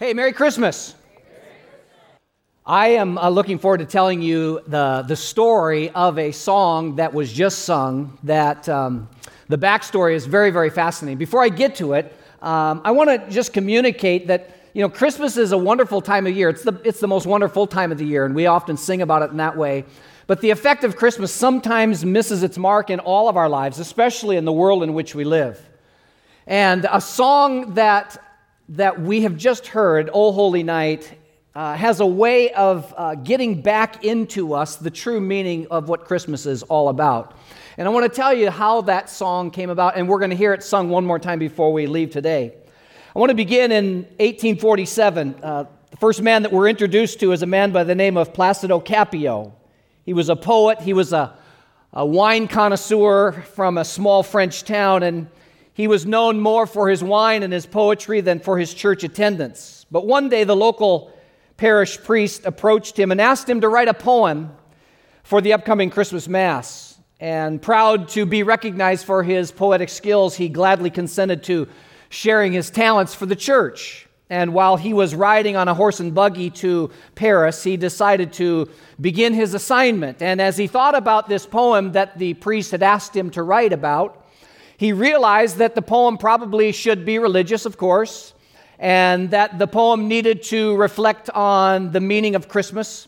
Hey, Merry Christmas. I am uh, looking forward to telling you the, the story of a song that was just sung, that um, the backstory is very, very fascinating. Before I get to it, um, I want to just communicate that, you know, Christmas is a wonderful time of year. It's the, it's the most wonderful time of the year, and we often sing about it in that way. But the effect of Christmas sometimes misses its mark in all of our lives, especially in the world in which we live. And a song that, that we have just heard, O Holy Night, uh, has a way of uh, getting back into us the true meaning of what Christmas is all about. And I want to tell you how that song came about, and we're going to hear it sung one more time before we leave today. I want to begin in 1847. Uh, the first man that we're introduced to is a man by the name of Placido Capio. He was a poet, he was a, a wine connoisseur from a small French town, and he was known more for his wine and his poetry than for his church attendance. But one day, the local parish priest approached him and asked him to write a poem for the upcoming Christmas Mass. And proud to be recognized for his poetic skills, he gladly consented to sharing his talents for the church. And while he was riding on a horse and buggy to Paris, he decided to begin his assignment. And as he thought about this poem that the priest had asked him to write about, he realized that the poem probably should be religious, of course, and that the poem needed to reflect on the meaning of Christmas,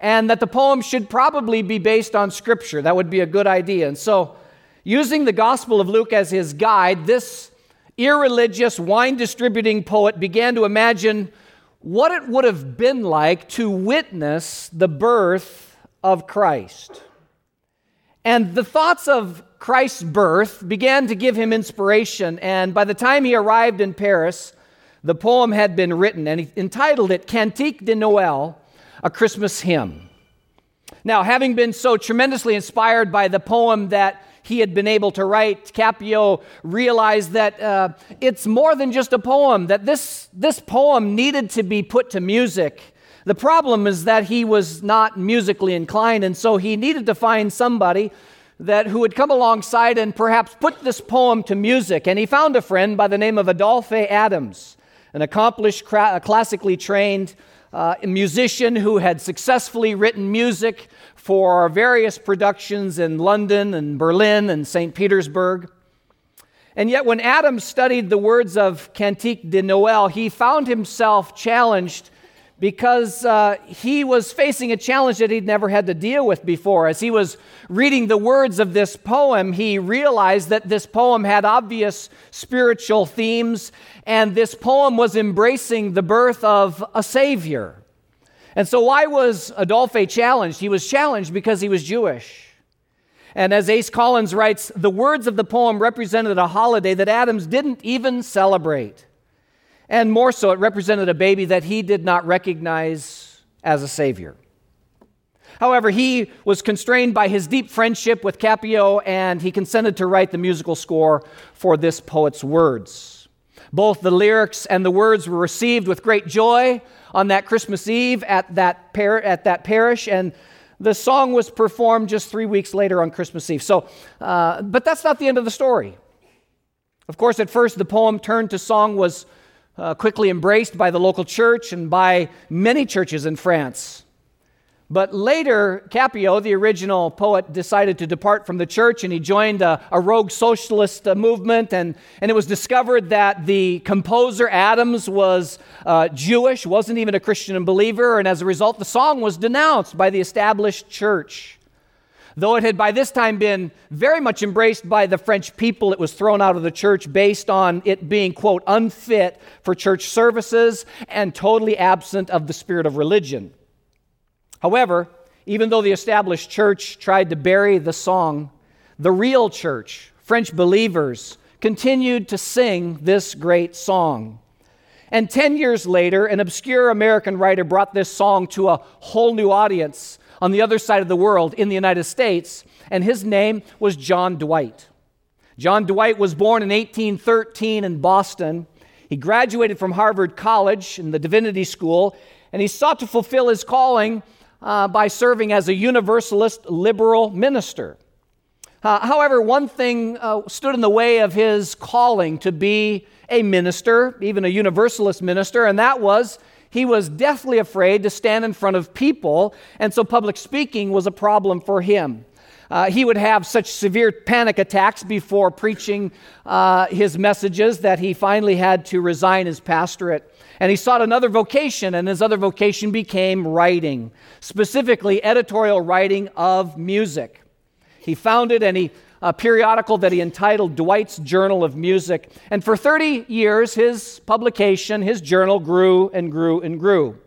and that the poem should probably be based on Scripture. That would be a good idea. And so, using the Gospel of Luke as his guide, this irreligious wine distributing poet began to imagine what it would have been like to witness the birth of Christ. And the thoughts of Christ's birth began to give him inspiration. And by the time he arrived in Paris, the poem had been written, and he entitled it Cantique de Noël, a Christmas hymn. Now, having been so tremendously inspired by the poem that he had been able to write, Capio realized that uh, it's more than just a poem, that this, this poem needed to be put to music. The problem is that he was not musically inclined, and so he needed to find somebody that who would come alongside and perhaps put this poem to music. And he found a friend by the name of Adolphe Adams, an accomplished, classically trained uh, musician who had successfully written music for various productions in London and Berlin and St. Petersburg. And yet, when Adams studied the words of Cantique de Noël, he found himself challenged because uh, he was facing a challenge that he'd never had to deal with before. As he was reading the words of this poem, he realized that this poem had obvious spiritual themes, and this poem was embracing the birth of a Savior. And so, why was Adolphe challenged? He was challenged because he was Jewish. And as Ace Collins writes, the words of the poem represented a holiday that Adams didn't even celebrate. And more so, it represented a baby that he did not recognize as a savior. However, he was constrained by his deep friendship with Capio and he consented to write the musical score for this poet's words. Both the lyrics and the words were received with great joy on that Christmas Eve at that, par- at that parish, and the song was performed just three weeks later on Christmas Eve. So, uh, but that's not the end of the story. Of course, at first, the poem turned to song was uh, quickly embraced by the local church and by many churches in France. But later, Capio, the original poet, decided to depart from the church and he joined a, a rogue socialist uh, movement. And, and it was discovered that the composer, Adams, was uh, Jewish, wasn't even a Christian believer. And as a result, the song was denounced by the established church. Though it had by this time been very much embraced by the French people, it was thrown out of the church based on it being, quote, unfit for church services and totally absent of the spirit of religion. However, even though the established church tried to bury the song, the real church, French believers, continued to sing this great song. And 10 years later, an obscure American writer brought this song to a whole new audience on the other side of the world in the United States, and his name was John Dwight. John Dwight was born in 1813 in Boston. He graduated from Harvard College in the Divinity School, and he sought to fulfill his calling uh, by serving as a Universalist liberal minister. Uh, however, one thing uh, stood in the way of his calling to be a minister, even a universalist minister, and that was he was deathly afraid to stand in front of people, and so public speaking was a problem for him. Uh, he would have such severe panic attacks before preaching uh, his messages that he finally had to resign his pastorate. And he sought another vocation, and his other vocation became writing, specifically editorial writing of music. He founded and he a periodical that he entitled Dwight's Journal of Music. And for 30 years, his publication, his journal, grew and grew and grew.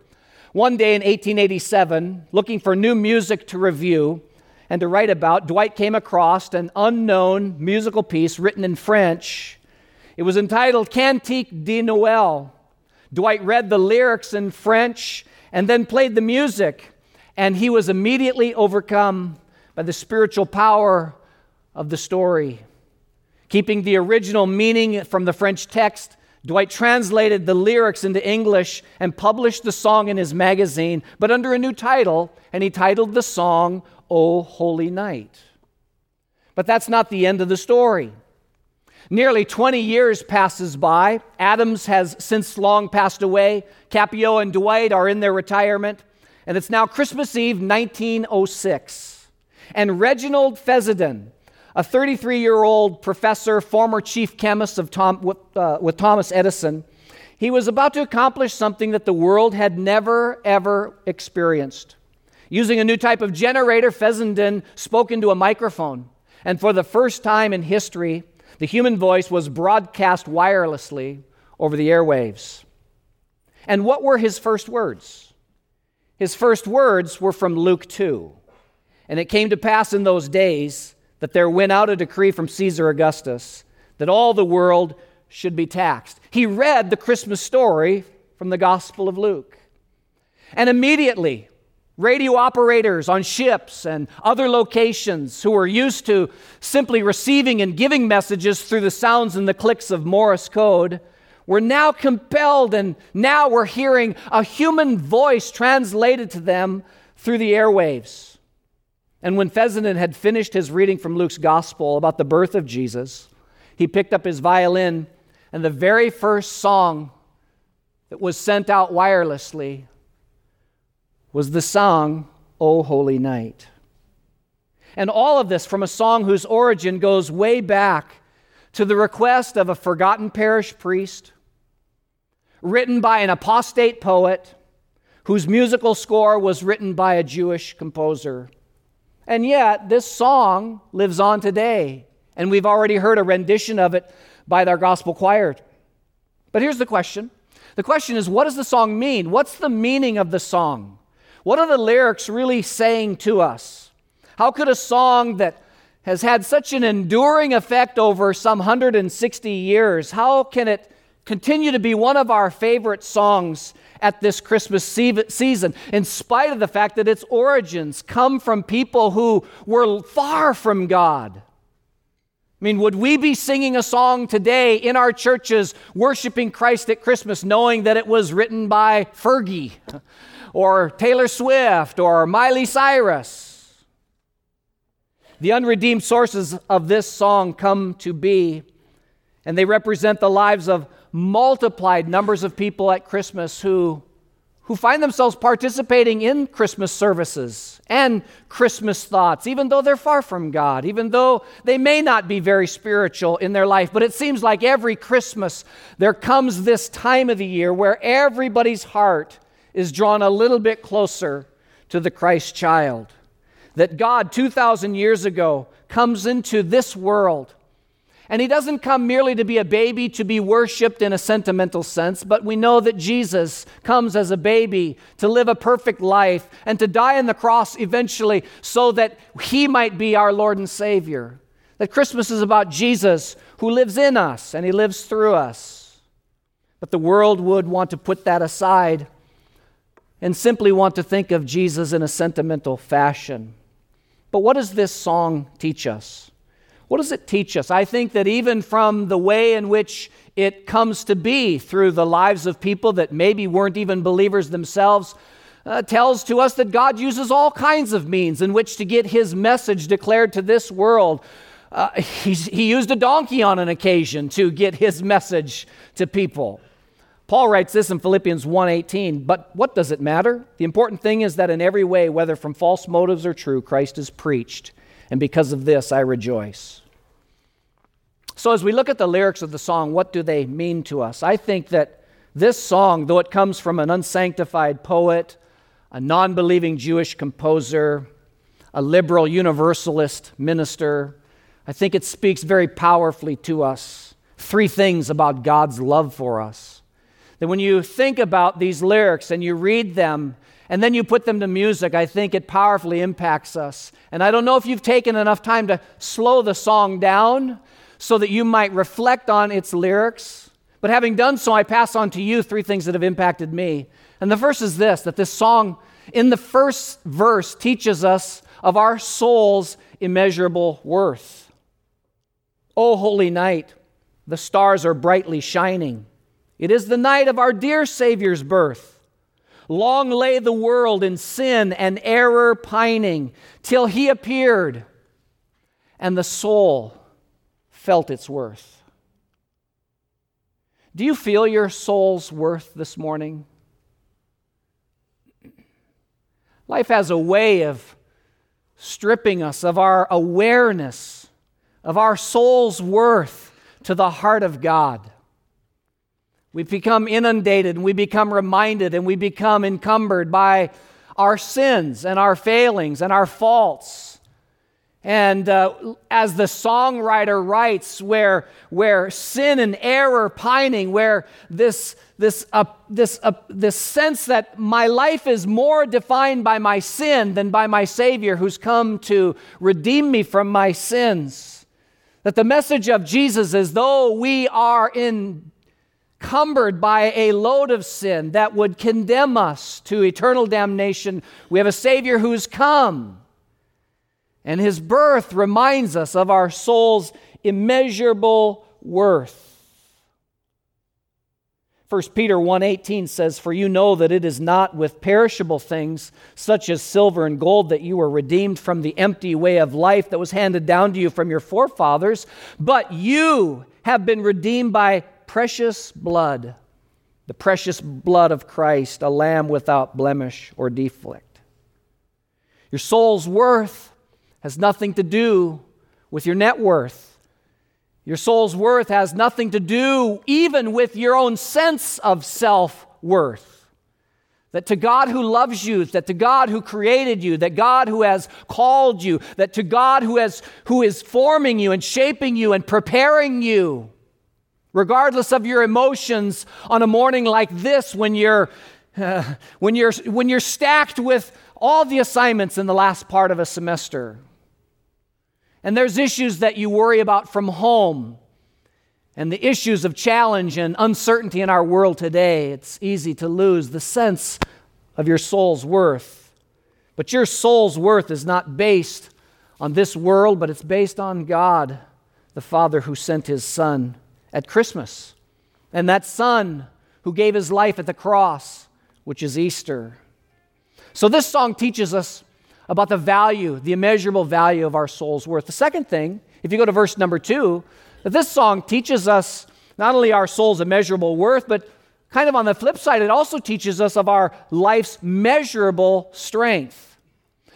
One day in 1887, looking for new music to review and to write about, Dwight came across an unknown musical piece written in French. It was entitled Cantique de Noël. Dwight read the lyrics in French and then played the music, and he was immediately overcome by the spiritual power of the story. Keeping the original meaning from the French text, Dwight translated the lyrics into English and published the song in his magazine, but under a new title, and he titled the song, O Holy Night. But that's not the end of the story. Nearly 20 years passes by. Adams has since long passed away. Capio and Dwight are in their retirement. And it's now Christmas Eve, 1906. And Reginald Fessenden, a 33 year old professor, former chief chemist of Tom, with, uh, with Thomas Edison, he was about to accomplish something that the world had never, ever experienced. Using a new type of generator, Fessenden spoke into a microphone. And for the first time in history, the human voice was broadcast wirelessly over the airwaves. And what were his first words? His first words were from Luke 2. And it came to pass in those days that there went out a decree from Caesar Augustus that all the world should be taxed. He read the Christmas story from the Gospel of Luke. And immediately, radio operators on ships and other locations who were used to simply receiving and giving messages through the sounds and the clicks of Morse code were now compelled, and now we're hearing a human voice translated to them through the airwaves. And when Fessenden had finished his reading from Luke's gospel about the birth of Jesus, he picked up his violin, and the very first song that was sent out wirelessly was the song, O Holy Night. And all of this from a song whose origin goes way back to the request of a forgotten parish priest, written by an apostate poet, whose musical score was written by a Jewish composer. And yet, this song lives on today, and we've already heard a rendition of it by our gospel choir. But here's the question the question is what does the song mean? What's the meaning of the song? What are the lyrics really saying to us? How could a song that has had such an enduring effect over some 160 years, how can it continue to be one of our favorite songs at this Christmas season, in spite of the fact that its origins come from people who were far from God. I mean, would we be singing a song today in our churches, worshiping Christ at Christmas, knowing that it was written by Fergie or Taylor Swift or Miley Cyrus? The unredeemed sources of this song come to be, and they represent the lives of multiplied numbers of people at Christmas who, who find themselves participating in Christmas services and Christmas thoughts, even though they're far from God, even though they may not be very spiritual in their life. But it seems like every Christmas there comes this time of the year where everybody's heart is drawn a little bit closer to the Christ child. That God, 2,000 years ago, comes into this world and he doesn't come merely to be a baby to be worshiped in a sentimental sense, but we know that Jesus comes as a baby to live a perfect life and to die on the cross eventually so that he might be our Lord and Savior. That Christmas is about Jesus who lives in us and he lives through us. But the world would want to put that aside and simply want to think of Jesus in a sentimental fashion. But what does this song teach us? What does it teach us? I think that even from the way in which it comes to be through the lives of people that maybe weren't even believers themselves, uh, tells to us that God uses all kinds of means in which to get his message declared to this world. uh, he used a donkey on an occasion to get his message to people. Paul writes this in Philippians 1:18, but what does it matter? The important thing is that in every way, whether from false motives or true, Christ is preached, and because of this I rejoice. So as we look at the lyrics of the song, what do they mean to us? I think that this song, though it comes from an unsanctified poet, a non-believing Jewish composer, a liberal universalist minister, I think it speaks very powerfully to us. Three things about God's love for us. That when you think about these lyrics and you read them and then you put them to music, I think it powerfully impacts us. And I don't know if you've taken enough time to slow the song down so that you might reflect on its lyrics. But having done so, I pass on to you three things that have impacted me. And the first is this that this song, in the first verse, teaches us of our soul's immeasurable worth. O holy night, the stars are brightly shining. It is the night of our dear Savior's birth. Long lay the world in sin and error pining, till he appeared, and the soul felt its worth. Do you feel your soul's worth this morning? Life has a way of stripping us of our awareness of our soul's worth to the heart of God. We become inundated and we become reminded and we become encumbered by our sins and our failings and our faults. And uh, as the songwriter writes, where, where sin and error pining, where this, this, uh, this, uh, this sense that my life is more defined by my sin than by my Savior who's come to redeem me from my sins. That the message of Jesus is though we are in cumbered by a load of sin that would condemn us to eternal damnation, we have a Savior who's come. And his birth reminds us of our soul's immeasurable worth. 1 Peter 1:18 says for you know that it is not with perishable things such as silver and gold that you were redeemed from the empty way of life that was handed down to you from your forefathers but you have been redeemed by precious blood, the precious blood of Christ, a lamb without blemish or defect. Your soul's worth has nothing to do with your net worth. Your soul's worth has nothing to do even with your own sense of self worth. That to God who loves you, that to God who created you, that God who has called you, that to God who, has, who is forming you and shaping you and preparing you, regardless of your emotions on a morning like this when you're, uh, when you're, when you're stacked with all the assignments in the last part of a semester. And there's issues that you worry about from home and the issues of challenge and uncertainty in our world today. It's easy to lose the sense of your soul's worth. But your soul's worth is not based on this world, but it's based on God, the Father who sent his Son at Christmas. And that Son who gave his life at the cross, which is Easter. So, this song teaches us about the value, the immeasurable value of our soul's worth. The second thing, if you go to verse number two, that this song teaches us not only our soul's immeasurable worth, but kind of on the flip side, it also teaches us of our life's measurable strength.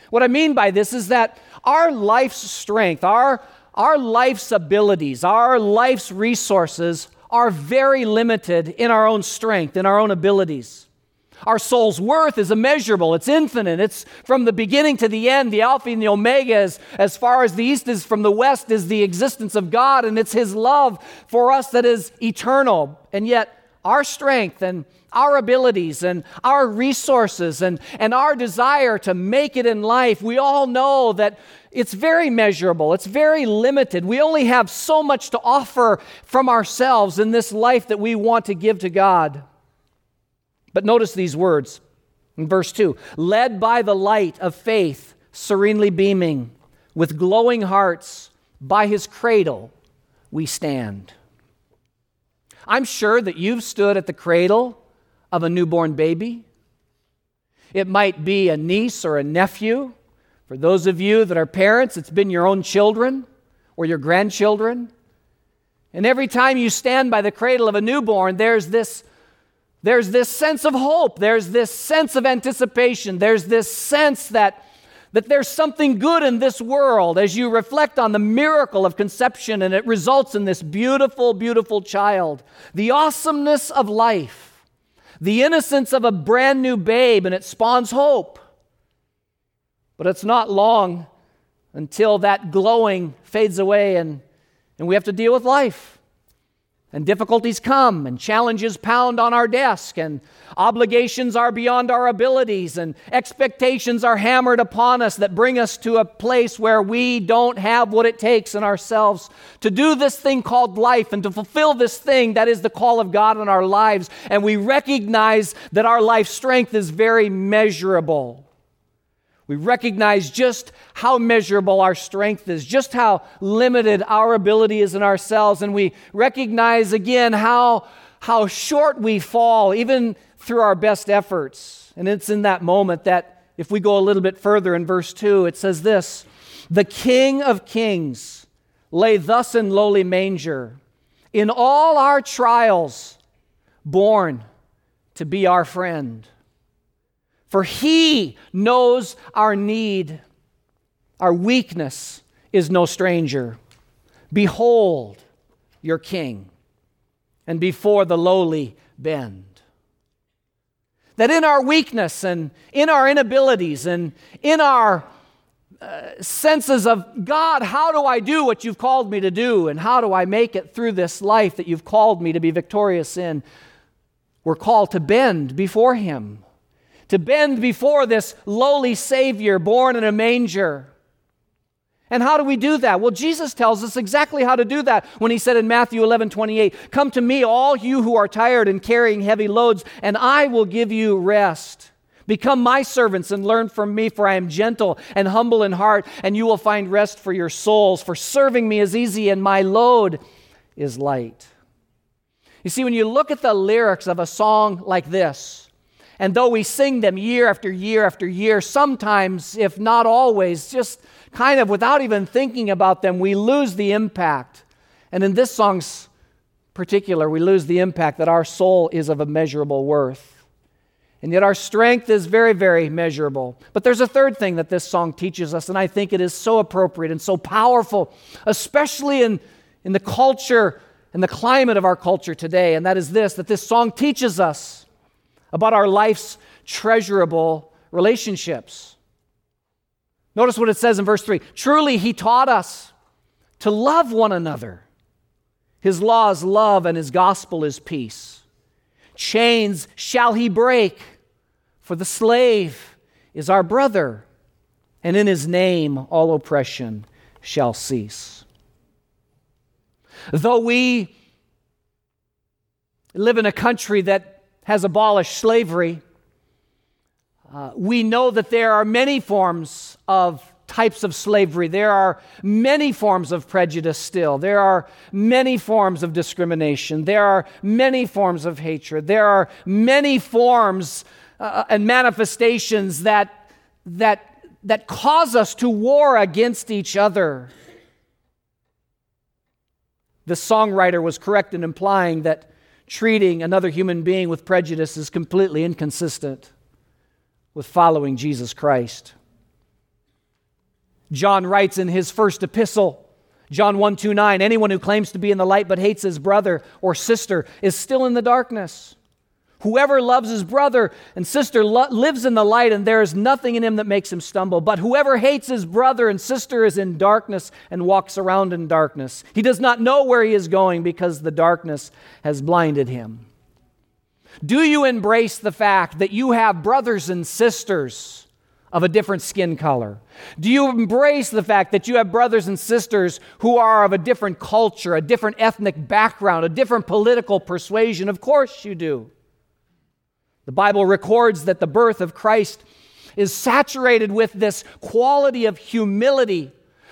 What I mean by this is that our life's strength, our our life's abilities, our life's resources are very limited in our own strength, in our own abilities. Our soul's worth is immeasurable, it's infinite. It's from the beginning to the end, the Alpha and the Omega, as, as far as the East is from the West, is the existence of God, and it's His love for us that is eternal. And yet, our strength and our abilities and our resources and, and our desire to make it in life, we all know that it's very measurable, it's very limited. We only have so much to offer from ourselves in this life that we want to give to God. But notice these words in verse 2 led by the light of faith, serenely beaming, with glowing hearts, by his cradle we stand. I'm sure that you've stood at the cradle of a newborn baby. It might be a niece or a nephew for those of you that are parents, it's been your own children. or your grandchildren. And every time you stand by the cradle of a newborn, there's this, there's this sense of hope, there's this sense of anticipation, there's this sense that, that there's something good in this world as you reflect on the miracle of conception and it results in this beautiful, beautiful child. The awesomeness of life, the innocence of a brand new babe, and it spawns hope. But it's not long until that glowing fades away and and we have to deal with life. And difficulties come, and challenges pound on our desk, and obligations are beyond our abilities, and expectations are hammered upon us that bring us to a place where we don't have what it takes in ourselves to do this thing called life and to fulfill this thing that is the call of God in our lives. And we recognize that our life strength is very measurable. We recognize just how measurable our strength is, just how limited our ability is in ourselves, and we recognize again how, how short we fall, even through our best efforts. And it's in that moment that, if we go a little bit further in verse 2, it says this The King of Kings lay thus in lowly manger, in all our trials, born to be our friend for he knows our need. Our weakness is no stranger. Behold your king, and before the lowly bend. That in our weakness and in our inabilities and in our uh, senses of God, how do I do what you've called me to do? And how do I make it through this life that you've called me to be victorious in? We're called to bend before Him to bend before this lowly Savior born in a manger. And how do we do that? Well, Jesus tells us exactly how to do that when he said in Matthew 11 28, Come to me, all you who are tired and carrying heavy loads, and I will give you rest. Become my servants and learn from me, for I am gentle and humble in heart, and you will find rest for your souls. For serving me is easy, and my load is light. You see, when you look at the lyrics of a song like this, and though we sing them year after year after year, sometimes, if not always, just kind of without even thinking about them, we lose the impact. And in this song's particular, we lose the impact that our soul is of immeasurable worth. And yet our strength is very, very measurable. But there's a third thing that this song teaches us, and I think it is so appropriate and so powerful, especially in, in the culture and the climate of our culture today, and that is this that this song teaches us about our life's treasurable relationships. Notice what it says in verse 3 Truly, he taught us to love one another. His law is love, and his gospel is peace. Chains shall he break, for the slave is our brother, and in his name all oppression shall cease. Though we live in a country that has abolished slavery, uh, we know that there are many forms of types of slavery. There are many forms of prejudice still. There are many forms of discrimination. There are many forms of hatred. There are many forms uh, and manifestations that, that, that cause us to war against each other. The songwriter was correct in implying that treating another human being with prejudice is completely inconsistent with following Jesus Christ. John writes in his first epistle, John 1 2 9, anyone who claims to be in the light but hates his brother or sister is still in the darkness. Whoever loves his brother and sister lo- lives in the light, and there is nothing in him that makes him stumble. But whoever hates his brother and sister is in darkness and walks around in darkness. He does not know where he is going because the darkness has blinded him. Do you embrace the fact that you have brothers and sisters of a different skin color? Do you embrace the fact that you have brothers and sisters who are of a different culture, a different ethnic background, a different political persuasion? Of course you do. The Bible records that the birth of Christ is saturated with this quality of humility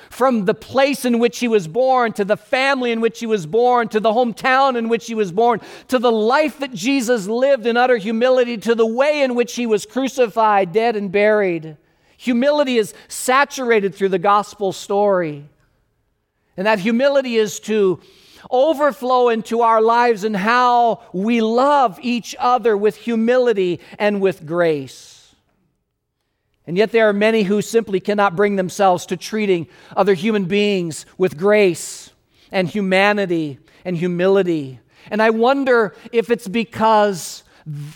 from the place in which he was born, to the family in which he was born, to the hometown in which he was born, to the life that Jesus lived in utter humility, to the way in which he was crucified, dead, and buried. Humility is saturated through the gospel story. And that humility is to overflow into our lives and how we love each other with humility and with grace. And yet, there are many who simply cannot bring themselves to treating other human beings with grace and humanity and humility. And I wonder if it's because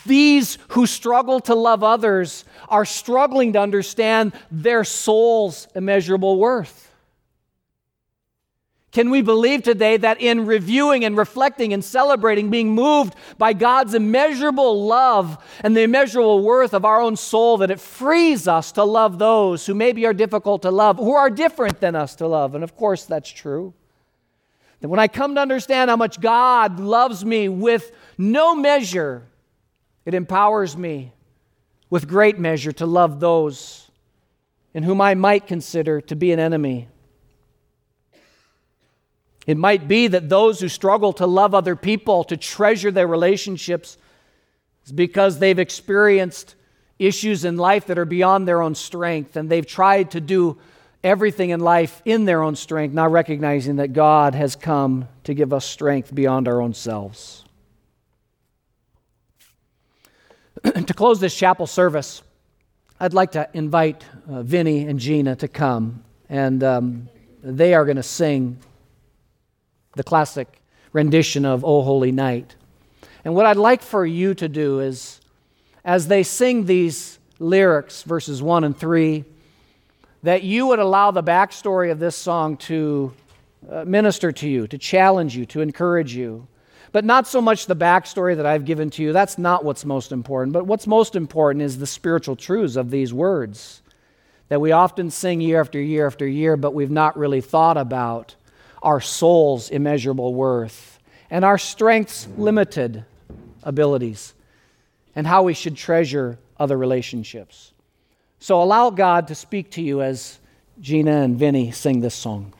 these who struggle to love others are struggling to understand their soul's immeasurable worth. Can we believe today that in reviewing and reflecting and celebrating, being moved by God's immeasurable love and the immeasurable worth of our own soul, that it frees us to love those who maybe are difficult to love, who are different than us to love? And of course, that's true. That when I come to understand how much God loves me with no measure, it empowers me with great measure to love those in whom I might consider to be an enemy. It might be that those who struggle to love other people, to treasure their relationships, is because they've experienced issues in life that are beyond their own strength, and they've tried to do everything in life in their own strength, not recognizing that God has come to give us strength beyond our own selves. to close this chapel service, I'd like to invite uh, Vinny and Gina to come, and um, they are going to sing the classic rendition of O Holy Night. And what I'd like for you to do is, as they sing these lyrics, verses 1 and 3, that you would allow the backstory of this song to uh, minister to you, to challenge you, to encourage you. But not so much the backstory that I've given to you. That's not what's most important. But what's most important is the spiritual truths of these words that we often sing year after year after year, but we've not really thought about our soul's immeasurable worth and our strength's limited abilities and how we should treasure other relationships. So allow God to speak to you as Gina and Vinny sing this song.